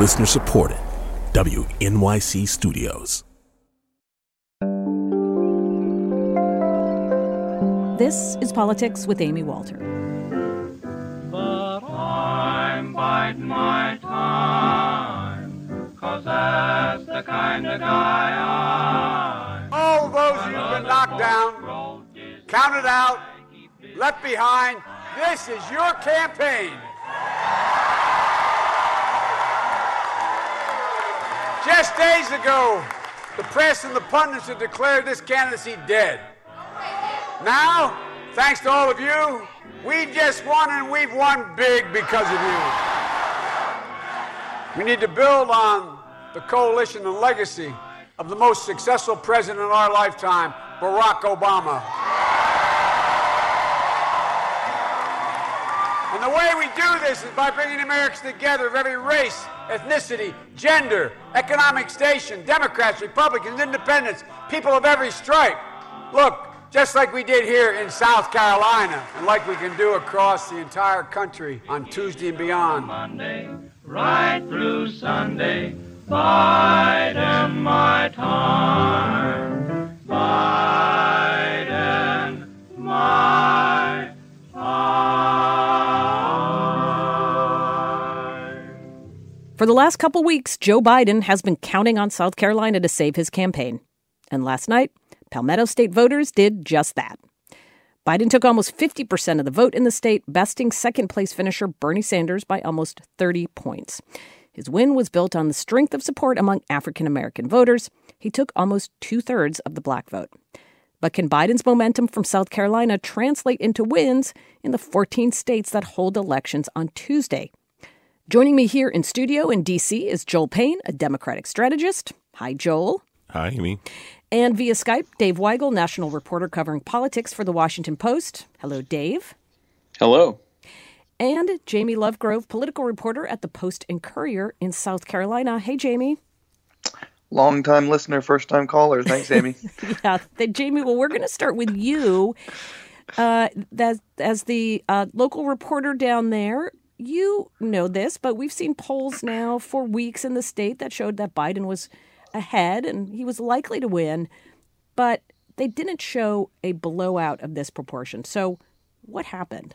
Listener supported. WNYC Studios. This is Politics with Amy Walter. But I'm biding my time, cause that's the kind of guy I All those who've been knocked down, counted out, left behind, this is your campaign. Just days ago, the press and the pundits had declared this candidacy dead. Now, thanks to all of you, we've just won and we've won big because of you. We need to build on the coalition and legacy of the most successful president in our lifetime, Barack Obama. And the way we do this is by bringing Americans together of every race, ethnicity, gender, economic station, Democrats, Republicans, Independents, people of every stripe. Look, just like we did here in South Carolina, and like we can do across the entire country on Tuesday and beyond. Monday, right through Sunday, my time, For the last couple weeks, Joe Biden has been counting on South Carolina to save his campaign. And last night, Palmetto State voters did just that. Biden took almost 50% of the vote in the state, besting second place finisher Bernie Sanders by almost 30 points. His win was built on the strength of support among African American voters. He took almost two thirds of the black vote. But can Biden's momentum from South Carolina translate into wins in the 14 states that hold elections on Tuesday? Joining me here in studio in D.C. is Joel Payne, a Democratic strategist. Hi, Joel. Hi, Amy. And via Skype, Dave Weigel, national reporter covering politics for the Washington Post. Hello, Dave. Hello. And Jamie Lovegrove, political reporter at the Post and Courier in South Carolina. Hey, Jamie. Long time listener, first time caller. Thanks, Amy. yeah, the, Jamie. Well, we're going to start with you. Uh, as, as the uh, local reporter down there, you know this, but we've seen polls now for weeks in the state that showed that Biden was ahead and he was likely to win, but they didn't show a blowout of this proportion. So, what happened?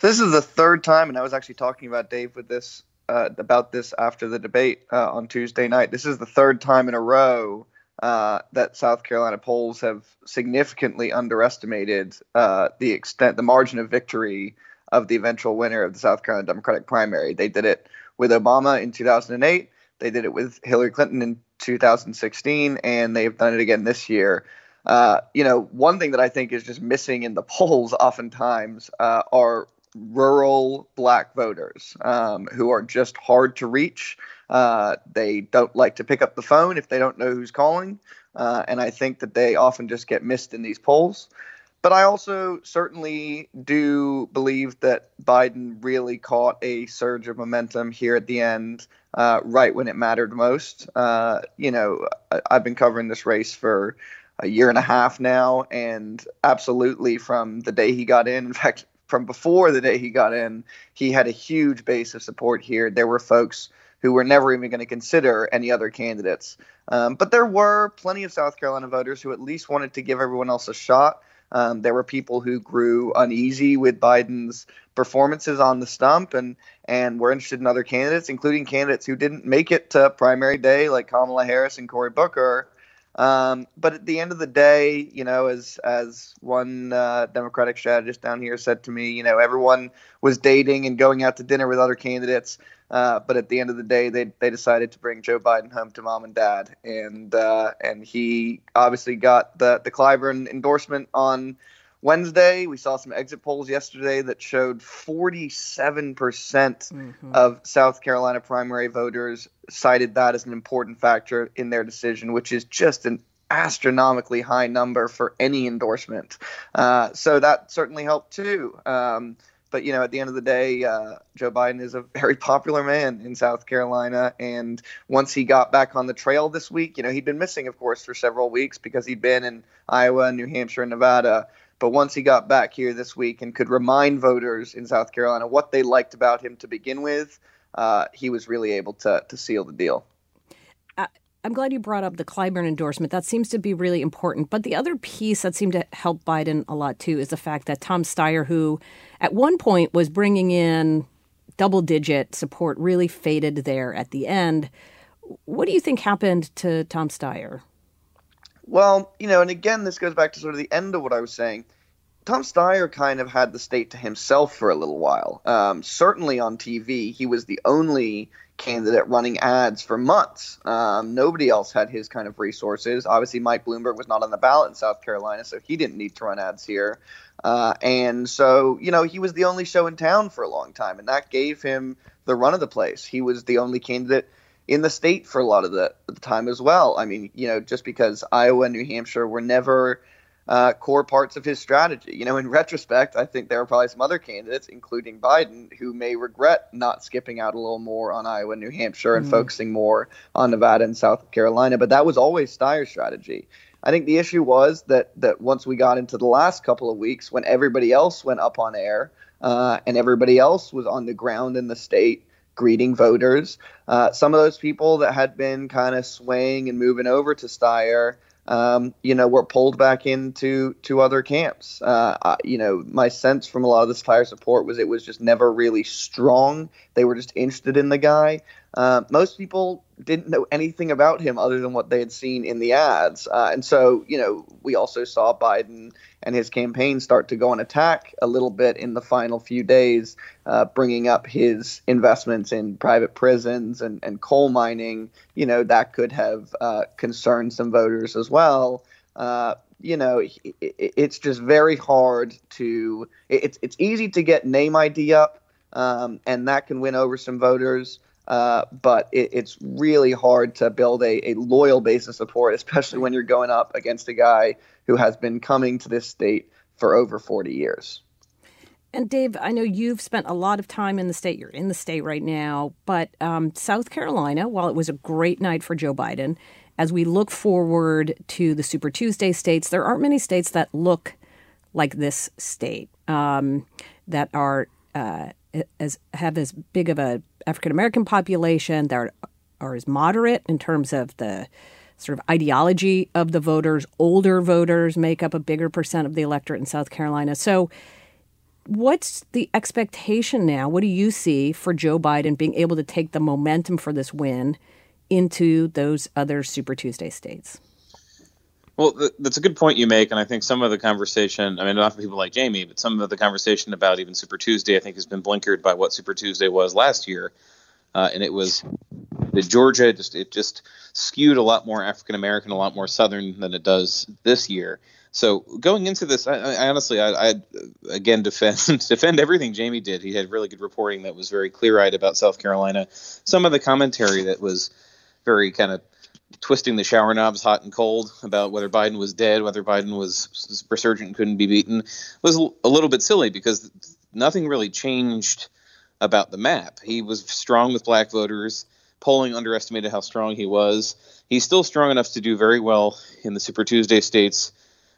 This is the third time, and I was actually talking about Dave with this uh, about this after the debate uh, on Tuesday night. This is the third time in a row uh, that South Carolina polls have significantly underestimated uh, the extent, the margin of victory of the eventual winner of the South Carolina Democratic primary. They did it with Obama in 2008. They did it with Hillary Clinton in 2016, and they've done it again this year. Uh, you know, one thing that I think is just missing in the polls oftentimes uh, are rural black voters um, who are just hard to reach. Uh, they don't like to pick up the phone if they don't know who's calling. Uh, and I think that they often just get missed in these polls. But I also certainly do believe that Biden really caught a surge of momentum here at the end, uh, right when it mattered most. Uh, you know, I've been covering this race for a year and a half now, and absolutely from the day he got in, in fact, from before the day he got in, he had a huge base of support here. There were folks who were never even going to consider any other candidates. Um, but there were plenty of South Carolina voters who at least wanted to give everyone else a shot. Um, there were people who grew uneasy with Biden's performances on the stump and and were interested in other candidates, including candidates who didn't make it to primary day, like Kamala Harris and Cory Booker. Um, but at the end of the day, you know, as as one uh, Democratic strategist down here said to me, you know, everyone was dating and going out to dinner with other candidates. Uh, but at the end of the day, they they decided to bring Joe Biden home to mom and dad, and uh, and he obviously got the the Clyburn endorsement on Wednesday. We saw some exit polls yesterday that showed 47 percent Mm-hmm. of South Carolina primary voters cited that as an important factor in their decision, which is just an astronomically high number for any endorsement. Uh, so that certainly helped too. Um, but you know, at the end of the day, uh, Joe Biden is a very popular man in South Carolina, and once he got back on the trail this week, you know, he'd been missing, of course, for several weeks because he'd been in Iowa, New Hampshire, and Nevada. But once he got back here this week and could remind voters in South Carolina what they liked about him to begin with, uh, he was really able to to seal the deal. I'm glad you brought up the Clyburn endorsement. That seems to be really important. But the other piece that seemed to help Biden a lot too is the fact that Tom Steyer, who at one point was bringing in double digit support, really faded there at the end. What do you think happened to Tom Steyer? Well, you know, and again, this goes back to sort of the end of what I was saying. Tom Steyer kind of had the state to himself for a little while. Um, certainly on TV, he was the only candidate running ads for months. Um, nobody else had his kind of resources. Obviously, Mike Bloomberg was not on the ballot in South Carolina, so he didn't need to run ads here. Uh, and so, you know, he was the only show in town for a long time, and that gave him the run of the place. He was the only candidate in the state for a lot of the, the time as well. I mean, you know, just because Iowa and New Hampshire were never uh, core parts of his strategy. You know, in retrospect, I think there are probably some other candidates, including Biden, who may regret not skipping out a little more on Iowa and New Hampshire and mm-hmm. focusing more on Nevada and South Carolina. But that was always Steyer's strategy. I think the issue was that that once we got into the last couple of weeks, when everybody else went up on air uh, and everybody else was on the ground in the state greeting voters, uh, some of those people that had been kind of swaying and moving over to Steyer um, you know, were pulled back into to other camps. Uh, you know, my sense from a lot of this Steyer support was it was just never really strong. They were just interested in the guy. Uh, most people didn't know anything about him other than what they had seen in the ads. Uh, and so, you know, we also saw Biden and his campaign start to go on attack a little bit in the final few days, uh, bringing up his investments in private prisons and, and coal mining. You know, that could have uh, concerned some voters as well. Uh, you know, it, it's just very hard to. It's it's easy to get name ID up, um, and that can win over some voters. Uh, but it, it's really hard to build a, a loyal base of support, especially when you're going up against a guy who has been coming to this state for over 40 years. And Dave, I know you've spent a lot of time in the state. You're in the state right now, but um, South Carolina, while it was a great night for Joe Biden, as we look forward to the Super Tuesday states, there aren't many states that look like this state um, that are uh, as have as big of a African American population that are, are as moderate in terms of the sort of ideology of the voters. Older voters make up a bigger percent of the electorate in South Carolina. So, what's the expectation now? What do you see for Joe Biden being able to take the momentum for this win into those other Super Tuesday states? Well, that's a good point you make, and I think some of the conversation, I mean, not for people like Jamie, but some of the conversation about even Super Tuesday, I think, has been blinkered by what Super Tuesday was last year, uh, and it was the Georgia just it just skewed a lot more African American, a lot more Southern than it does this year. So going into this, I, I honestly, I, I, again defend defend everything Jamie did. He had really good reporting that was very clear eyed about South Carolina. Some of the commentary that was very kind of twisting the shower knobs hot and cold about whether Biden was dead, whether Biden was resurgent and couldn't be beaten, was a little bit silly because nothing really changed about the map. He was strong with black voters. Polling underestimated how strong he was. He's still strong enough to do very well in the Super Tuesday states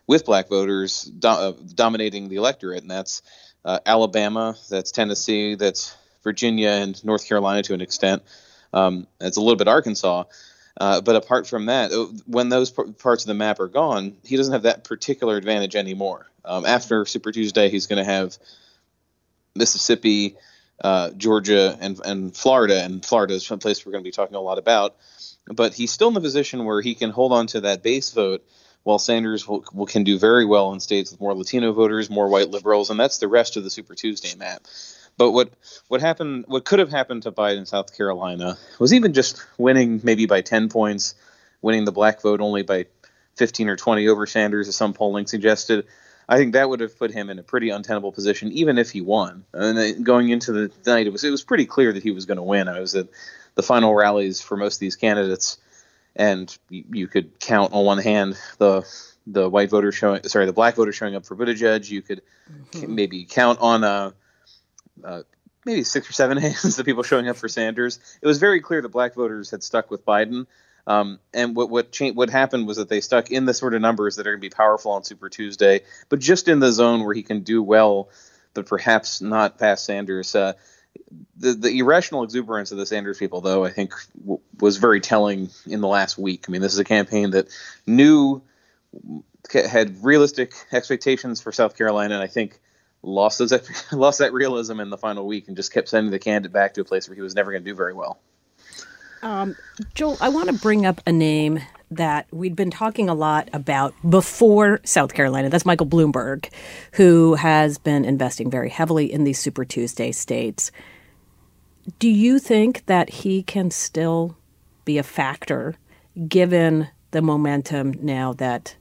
with black voters do- uh, dominating the electorate, and that's uh, Alabama, that's Tennessee, that's Virginia, and North Carolina to an extent. Um, it's a little bit Arkansas. Uh, but apart from that, uh, when those p- parts of the map are gone, he doesn't have that particular advantage anymore. Um, after Super Tuesday, he's going to have Mississippi, uh, Georgia, and and Florida, and Florida is a place we're going to be talking a lot about. But he's still in the position where he can hold on to that base vote, while Sanders will, will, can do very well in states with more Latino voters, more white liberals, and that's the rest of the Super Tuesday map. But what what happened, what could have happened to Biden in South Carolina was even just winning maybe by 10 points, winning the black vote only by 15 or 20 over Sanders, as some polling suggested. I think that would have put him in a pretty untenable position, even if he won. And going into the night, it was it was pretty clear that he was going to win. I was at the final rallies for most of these candidates, and you, you could count on one hand the the white voter showing, sorry, the black voter showing up for Buttigieg. You could mm-hmm. maybe count on uh, uh, maybe six or seven hands the people showing up for Sanders. It was very clear that black voters had stuck with Biden. Um, and what what, cha- what happened was that they stuck in the sort of numbers that are going to be powerful on Super Tuesday, but just in the zone where he can do well, but perhaps not past Sanders. Uh, the, the irrational exuberance of the Sanders people, though, I think w- was very telling in the last week. I mean, this is a campaign that knew had realistic expectations for South Carolina, and I think lost those lost that realism in the final week and just kept sending the candidate back to a place where he was never going to do very well. Um, Joel, I want to bring up a name that we'd been talking a lot about before South Carolina. That's Michael Bloomberg, who has been investing very heavily in these Super Tuesday states. Do you think that he can still be a factor given the momentum now that,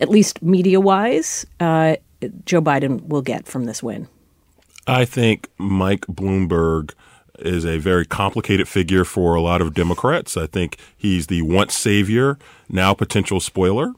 at least media wise, uh, Joe Biden will get from this win? I think Mike Bloomberg is a very complicated figure for a lot of Democrats. I think he's the once savior, now potential spoiler.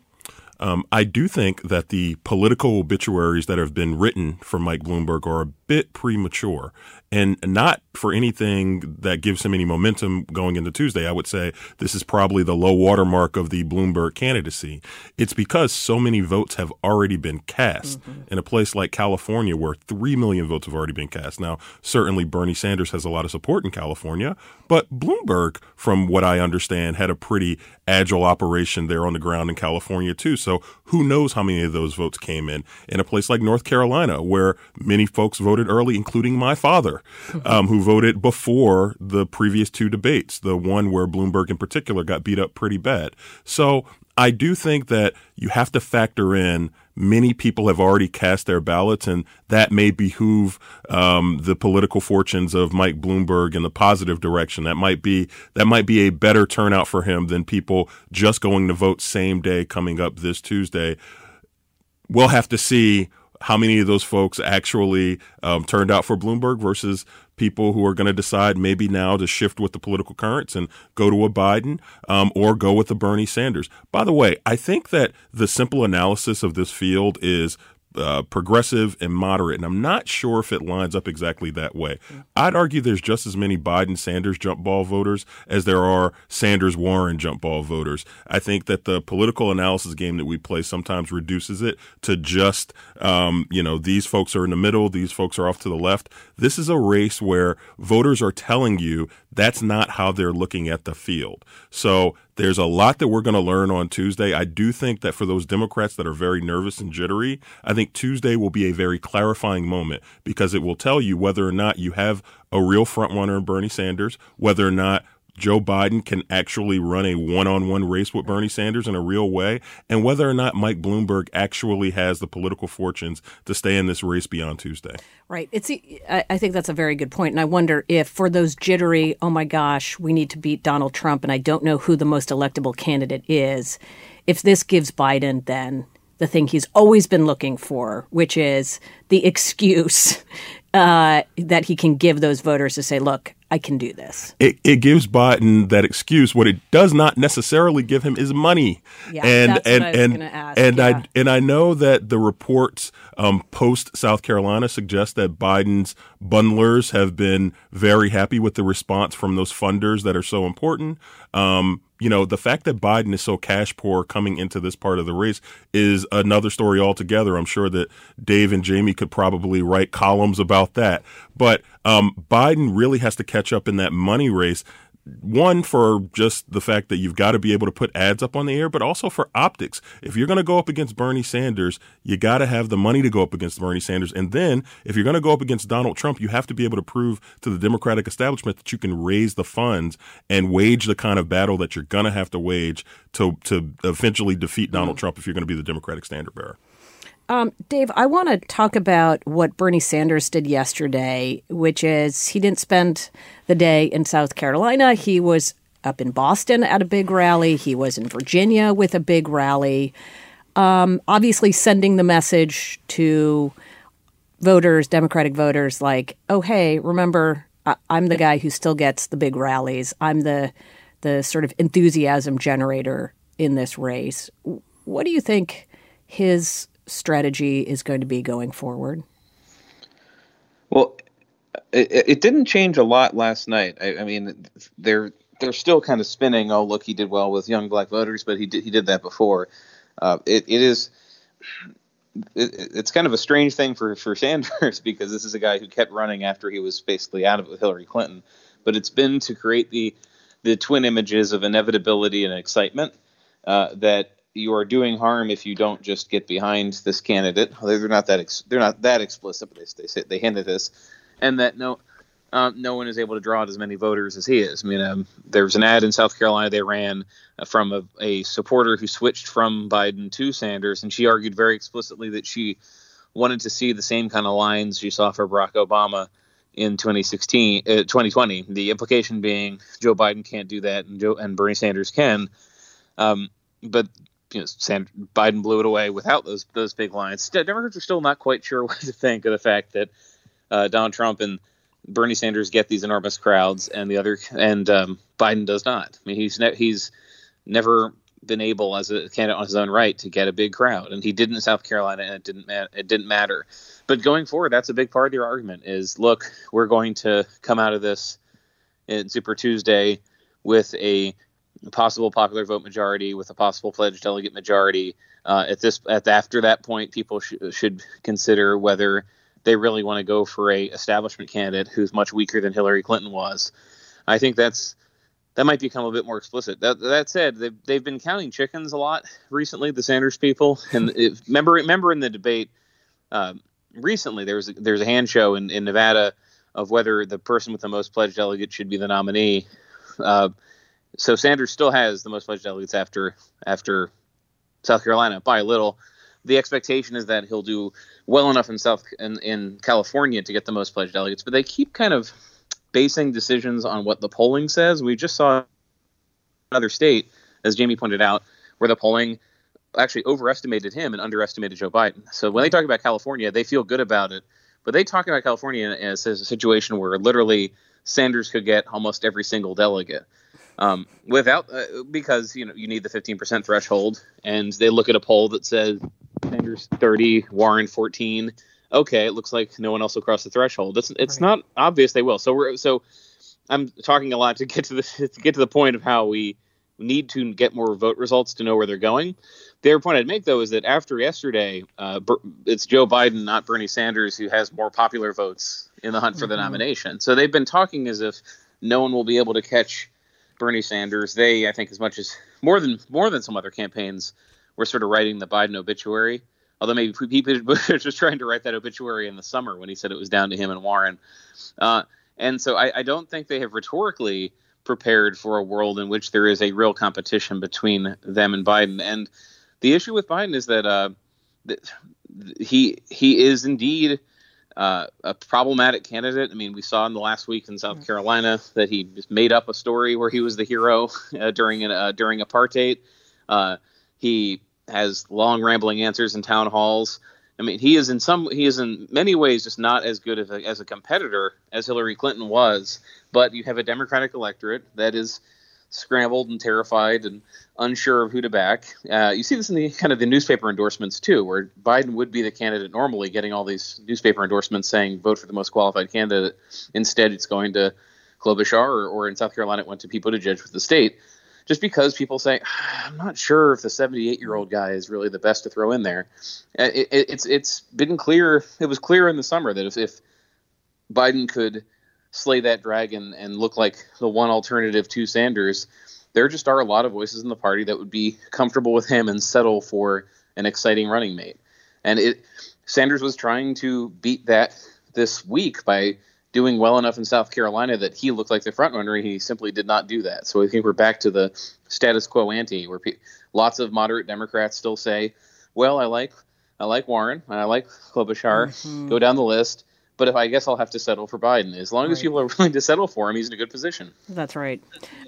Um, I do think that the political obituaries that have been written for Mike Bloomberg are a bit premature and not for anything that gives him any momentum going into Tuesday. I would say this is probably the low watermark of the Bloomberg candidacy. It's because so many votes have already been cast mm-hmm. in a place like California where 3 million votes have already been cast. Now, certainly Bernie Sanders has a lot of support in California, but Bloomberg, from what I understand, had a pretty agile operation there on the ground in California too. So who knows how many of those votes came in in a place like North Carolina where many folks voted early, including my father, um, who voted before the previous two debates, the one where Bloomberg in particular got beat up pretty bad. So I do think that you have to factor in many people have already cast their ballots, and that may behoove um, the political fortunes of Mike Bloomberg in the positive direction. That might be that might be a better turnout for him than people just going to vote same day coming up this Tuesday. We'll have to see how many of those folks actually um, turned out for Bloomberg versus people who are going to decide maybe now to shift with the political currents and go to a Biden um, or go with the Bernie Sanders. By the way, I think that the simple analysis of this field is uh, progressive and moderate, and I'm not sure if it lines up exactly that way. I'd argue there's just as many Biden Sanders jump ball voters as there are Sanders Warren jump ball voters. I think that the political analysis game that we play sometimes reduces it to just, um, you know, these folks are in the middle, these folks are off to the left. This is a race where voters are telling you that's not how they're looking at the field. So there's a lot that we're going to learn on Tuesday. I do think that for those Democrats that are very nervous and jittery, I think Tuesday will be a very clarifying moment because it will tell you whether or not you have a real frontrunner in Bernie Sanders, whether or not Joe Biden can actually run a one on one race with Bernie Sanders in a real way, and whether or not Mike Bloomberg actually has the political fortunes to stay in this race beyond Tuesday. Right. It's. I think that's a very good point, and I wonder if for those jittery, oh my gosh, we need to beat Donald Trump, and I don't know who the most electable candidate is. If this gives Biden then the thing he's always been looking for, which is the excuse uh, that he can give those voters to say, look, I can do this. It, it gives Biden that excuse. What it does not necessarily give him is money. Yeah, and and and and yeah. I and I know that the reports um, post South Carolina suggest that Biden's bundlers have been very happy with the response from those funders that are so important. Um, you know, the fact that Biden is so cash poor coming into this part of the race is another story altogether. I'm sure that Dave and Jamie could probably write columns about that. But um, Biden really has to catch up in that money race one for just the fact that you've got to be able to put ads up on the air, but also for optics. If you're going to go up against Bernie Sanders, you got to have the money to go up against Bernie Sanders. And then if you're going to go up against Donald Trump, you have to be able to prove to the Democratic establishment that you can raise the funds and wage the kind of battle that you're going to have to wage to to eventually defeat Donald mm-hmm. Trump if you're going to be the Democratic standard bearer. Um, Dave, I want to talk about what Bernie Sanders did yesterday, which is he didn't spend the day in South Carolina. He was up in Boston at a big rally. He was in Virginia with a big rally. Um, obviously, sending the message to voters, Democratic voters, like, "Oh, hey, remember, I- I'm the guy who still gets the big rallies. I'm the the sort of enthusiasm generator in this race." What do you think his strategy is going to be going forward? Well, it, it didn't change a lot last night. I, I, mean, they're they're still kind of spinning. Oh, look, he did well with young black voters, but he did he did that before. Uh, it, it is it, it's kind of a strange thing for for Sanders because this is a guy who kept running after he was basically out of it with Hillary Clinton, but it's been to create the the twin images of inevitability and excitement uh, that you are doing harm if you don't just get behind this candidate. They're not that ex- they're not that explicit, but they they they hint at this, and that no. Um, no one is able to draw out as many voters as he is. I mean, um, there was an ad in South Carolina they ran uh, from a, a supporter who switched from Biden to Sanders, and she argued very explicitly that she wanted to see the same kind of lines she saw for Barack Obama in 2016, uh, 2020. The implication being Joe Biden can't do that, and Joe and Bernie Sanders can. Um, but you know, Sand, Biden blew it away without those those big lines. Democrats are still not quite sure what to think of the fact that uh, Donald Trump and Bernie Sanders get these enormous crowds, and the other and um, Biden does not. I mean, he's ne- he's never been able, as a candidate on his own right, to get a big crowd, and he did in South Carolina, and it didn't ma- it didn't matter. But going forward, that's a big part of your argument. Is look, we're going to come out of this in Super Tuesday with a possible popular vote majority, with a possible pledged delegate majority. Uh, at this, at after that point, people sh- should consider whether they really want to go for a establishment candidate who's much weaker than Hillary Clinton was. I think that's that might become a bit more explicit. That, that said, they've, they've been counting chickens a lot recently, the Sanders people. And if, remember, remember in the debate uh, recently, there was a, there's a hand show in, in Nevada of whether the person with the most pledged delegate should be the nominee. Uh, so Sanders still has the most pledged delegates after after South Carolina by a little. The expectation is that he'll do well enough in South in, in California to get the most pledged delegates, but they keep kind of basing decisions on what the polling says. We just saw another state, as Jamie pointed out, where the polling actually overestimated him and underestimated Joe Biden. So when they talk about California, they feel good about it, but they talk about California as, as a situation where literally Sanders could get almost every single delegate. Um, without uh, because you know you need the 15% threshold, and they look at a poll that says Sanders 30, Warren 14. Okay, it looks like no one else will cross the threshold. It's it's right. not obvious they will. So we're so I'm talking a lot to get to the to get to the point of how we need to get more vote results to know where they're going. The other point I'd make though is that after yesterday, uh, it's Joe Biden, not Bernie Sanders, who has more popular votes in the hunt for mm-hmm. the nomination. So they've been talking as if no one will be able to catch Bernie Sanders. They, I think, as much as more than more than some other campaigns, were sort of writing the Biden obituary. Although maybe Pete Bush was trying to write that obituary in the summer when he said it was down to him and Warren. Uh, and so I, I, don't think they have rhetorically prepared for a world in which there is a real competition between them and Biden. And the issue with Biden is that uh, he he is indeed uh, a problematic candidate. I mean, we saw in the last week in South mm-hmm. Carolina that he just made up a story where he was the hero uh, during an, uh, during apartheid. Uh, he has long rambling answers in town halls. I mean, he is in some he is in many ways just not as good as a, as a competitor as Hillary Clinton was. But you have a Democratic electorate that is scrambled and terrified and unsure of who to back. Uh, you see this in the kind of the newspaper endorsements too, where Biden would be the candidate normally, getting all these newspaper endorsements saying vote for the most qualified candidate. Instead, it's going to Klobuchar, or, or in South Carolina, it went to Pete Buttigieg with the state. Just because people say, I'm not sure if the 78 year old guy is really the best to throw in there. Uh, it, it, it's it's been clear. It was clear in the summer that if, if Biden could slay that dragon and look like the one alternative to Sanders, there just are a lot of voices in the party that would be comfortable with him and settle for an exciting running mate. And it Sanders was trying to beat that this week by doing well enough in South Carolina that he looked like the front runner. He simply did not do that. So I think we're back to the status quo ante, where pe- lots of moderate Democrats still say, "Well, I like I like Warren, and I like Klobuchar. Mm-hmm. Go down the list." But if I guess I'll have to settle for Biden. As long right. as people are willing to settle for him, he's in a good position. That's right.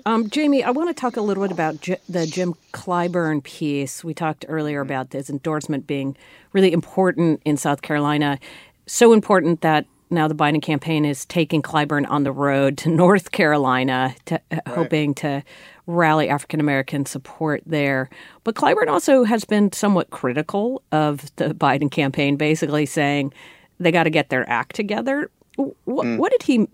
Um, Jamie, I want to talk a little bit about J- the Jim Clyburn piece. We talked earlier about his endorsement being really important in South Carolina. So important that now the Biden campaign is taking Clyburn on the road to North Carolina, to, uh, right. hoping to rally African American support there. But Clyburn also has been somewhat critical of the Biden campaign, basically saying they got to get their act together. What, mm. what, did he?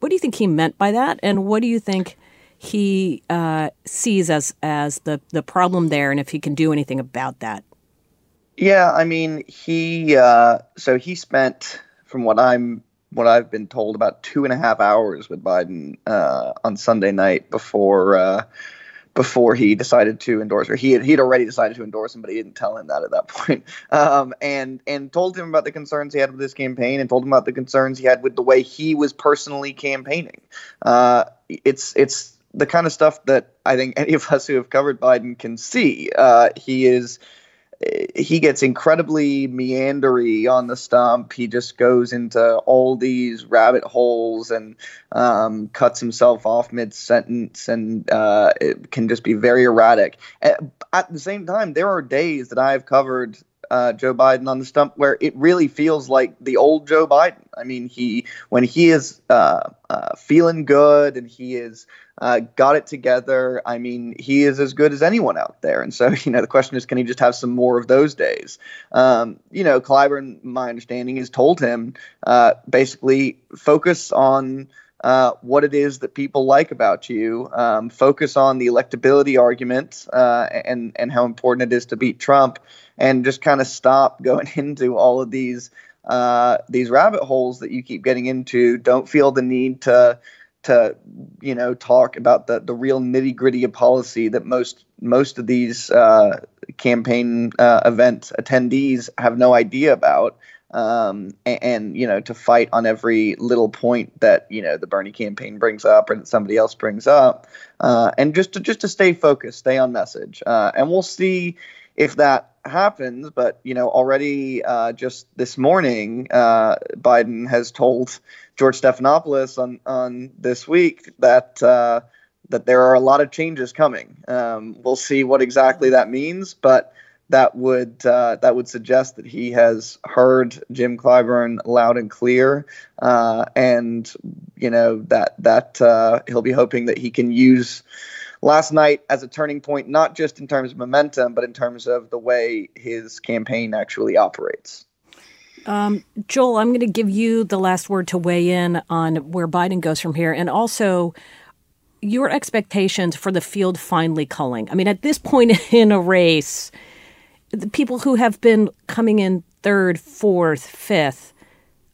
What do you think he meant by that? And what do you think he uh, sees as as the the problem there? And if he can do anything about that? Yeah, I mean, he uh, so he spent, from what I'm what I've been told, about two and a half hours with Biden uh, on Sunday night before uh, before he decided to endorse her. He had he'd already decided to endorse him, but he didn't tell him that at that point. Um, and and told him about the concerns he had with his campaign, and told him about the concerns he had with the way he was personally campaigning. Uh, it's it's the kind of stuff that I think any of us who have covered Biden can see. Uh, he is he gets incredibly meandery on the stump. He just goes into all these rabbit holes and um, cuts himself off mid sentence, and uh, it can just be very erratic. At the same time, there are days that I've covered uh, Joe Biden on the stump where it really feels like the old Joe Biden. I mean, he when he is uh, uh, feeling good and he is uh, got it together. I mean, he is as good as anyone out there. And so, you know, the question is, can he just have some more of those days? Um, you know, Clyburn, my understanding, has told him uh, basically focus on. Uh, what it is that people like about you. Um, focus on the electability argument uh, and and how important it is to beat Trump, and just kind of stop going into all of these uh, these rabbit holes that you keep getting into. Don't feel the need to to you know talk about the the real nitty gritty of policy that most most of these uh, campaign uh, event attendees have no idea about. Um, and, and, you know to fight on every little point that you know the Bernie campaign brings up or that somebody else brings up, uh, and just to just to stay focused, stay on message, uh, and we'll see if that happens. But you know, already uh, just this morning, uh, Biden has told George Stephanopoulos on on this week that uh, that there are a lot of changes coming. Um, we'll see what exactly that means, but that would uh, that would suggest that he has heard Jim Clyburn loud and clear, uh, and you know that that uh, he'll be hoping that he can use last night as a turning point, not just in terms of momentum, but in terms of the way his campaign actually operates. Um, Joel, I'm going to give you the last word to weigh in on where Biden goes from here, and also your expectations for the field finally culling. I mean, at this point in a race, the people who have been coming in third, fourth, fifth,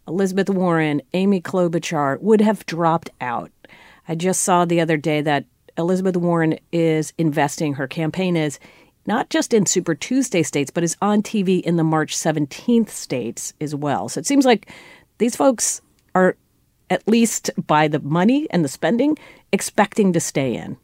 Elizabeth Warren, Amy Klobuchar, would have dropped out. I just saw the other day that Elizabeth Warren is investing, her campaign is not just in Super Tuesday states, but is on TV in the March 17th states as well. So it seems like these folks are, at least by the money and the spending, expecting to stay in.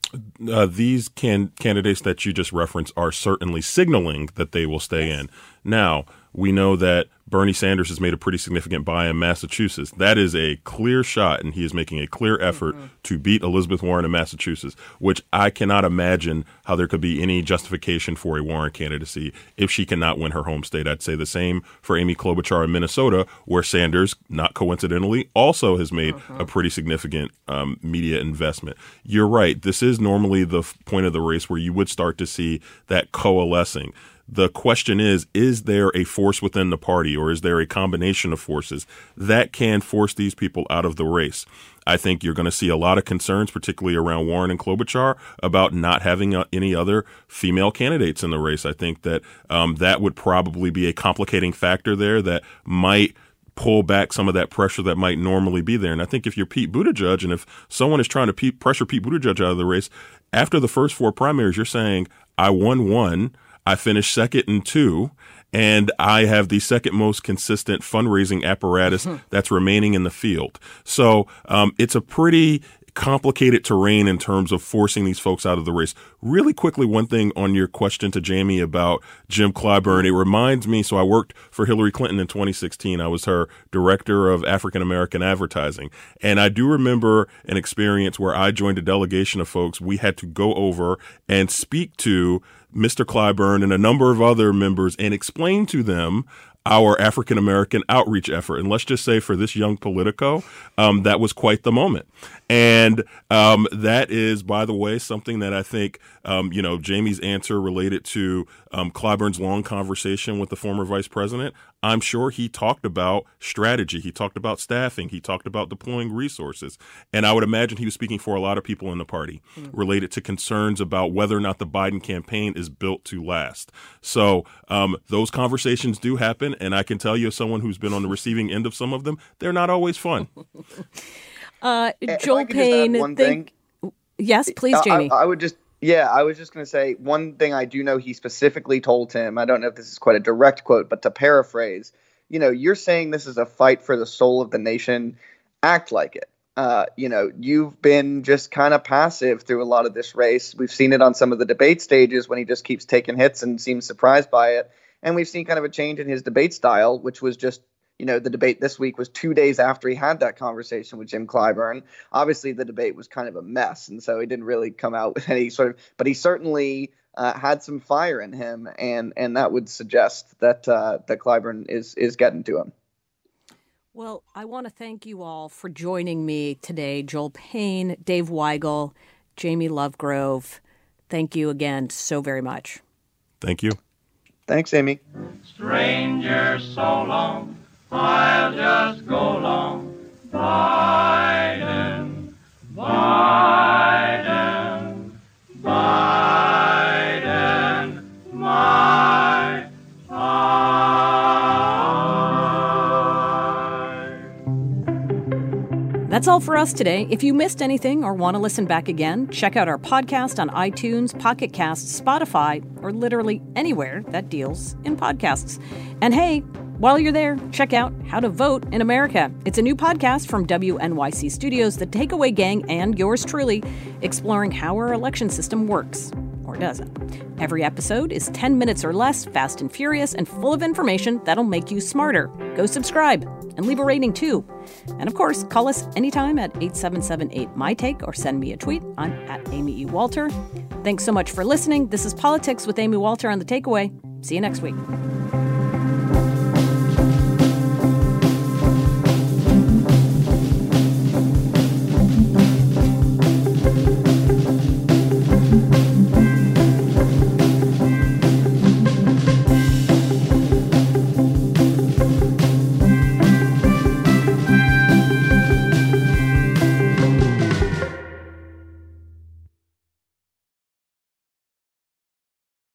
Uh, these can, candidates that you just referenced are certainly signaling that they will stay yes. in. Now, we know that Bernie Sanders has made a pretty significant buy in Massachusetts. That is a clear shot, and he is making a clear effort mm-hmm. to beat Elizabeth Warren in Massachusetts, which I cannot imagine how there could be any justification for a Warren candidacy if she cannot win her home state. I'd say the same for Amy Klobuchar in Minnesota, where Sanders, not coincidentally, also has made mm-hmm. a pretty significant um, media investment. You're right. This is normally the point of the race where you would start to see that coalescing. The question is, is there a force within the party or is there a combination of forces that can force these people out of the race? I think you're going to see a lot of concerns, particularly around Warren and Klobuchar, about not having uh, any other female candidates in the race. I think that um, that would probably be a complicating factor there that might pull back some of that pressure that might normally be there. And I think if you're Pete Buttigieg and if someone is trying to pe- pressure Pete Buttigieg out of the race, after the first four primaries, you're saying, I won one. I finished second in two, and I have the second most consistent fundraising apparatus that's remaining in the field. So um, it's a pretty complicated terrain in terms of forcing these folks out of the race. Really quickly, one thing on your question to Jamie about Jim Clyburn, it reminds me. So I worked for Hillary Clinton in 2016. I was her director of African American advertising. And I do remember an experience where I joined a delegation of folks. We had to go over and speak to Mr. Clyburn and a number of other members and explain to them our African American outreach effort. And let's just say for this young Politico, um, that was quite the moment. And um, that is, by the way, something that I think, um, you know, Jamie's answer related to um, Clyburn's long conversation with the former vice president. I'm sure he talked about strategy. He talked about staffing. He talked about deploying resources. And I would imagine he was speaking for a lot of people in the party mm. related to concerns about whether or not the Biden campaign is built to last. So um, those conversations do happen. And I can tell you, as someone who's been on the receiving end of some of them, they're not always fun. uh, Joel Payne. One thing. Yes, please, Jamie. I, I would just yeah, I was just going to say one thing I do know he specifically told him. I don't know if this is quite a direct quote, but to paraphrase, you know, you're saying this is a fight for the soul of the nation. Act like it. Uh, you know, you've been just kind of passive through a lot of this race. We've seen it on some of the debate stages when he just keeps taking hits and seems surprised by it. And we've seen kind of a change in his debate style, which was just you know, the debate this week was two days after he had that conversation with Jim Clyburn. Obviously, the debate was kind of a mess, and so he didn't really come out with any sort of. But he certainly uh, had some fire in him, and and that would suggest that uh, that Clyburn is is getting to him. Well, I want to thank you all for joining me today, Joel Payne, Dave Weigel, Jamie Lovegrove. Thank you again so very much. Thank you. Thanks, Amy. Stranger, so long I'll just go along. Biden, Biden, That's all for us today. If you missed anything or want to listen back again, check out our podcast on iTunes, Pocket Casts, Spotify, or literally anywhere that deals in podcasts. And hey, while you're there, check out How to Vote in America. It's a new podcast from WNYC Studios, the Takeaway Gang, and yours truly, exploring how our election system works or doesn't. Every episode is 10 minutes or less, fast and furious, and full of information that'll make you smarter. Go subscribe and leave a rating too. And of course, call us anytime at 8778 My Take or send me a tweet. I'm at Amy E. Walter. Thanks so much for listening. This is Politics with Amy Walter on The Takeaway. See you next week.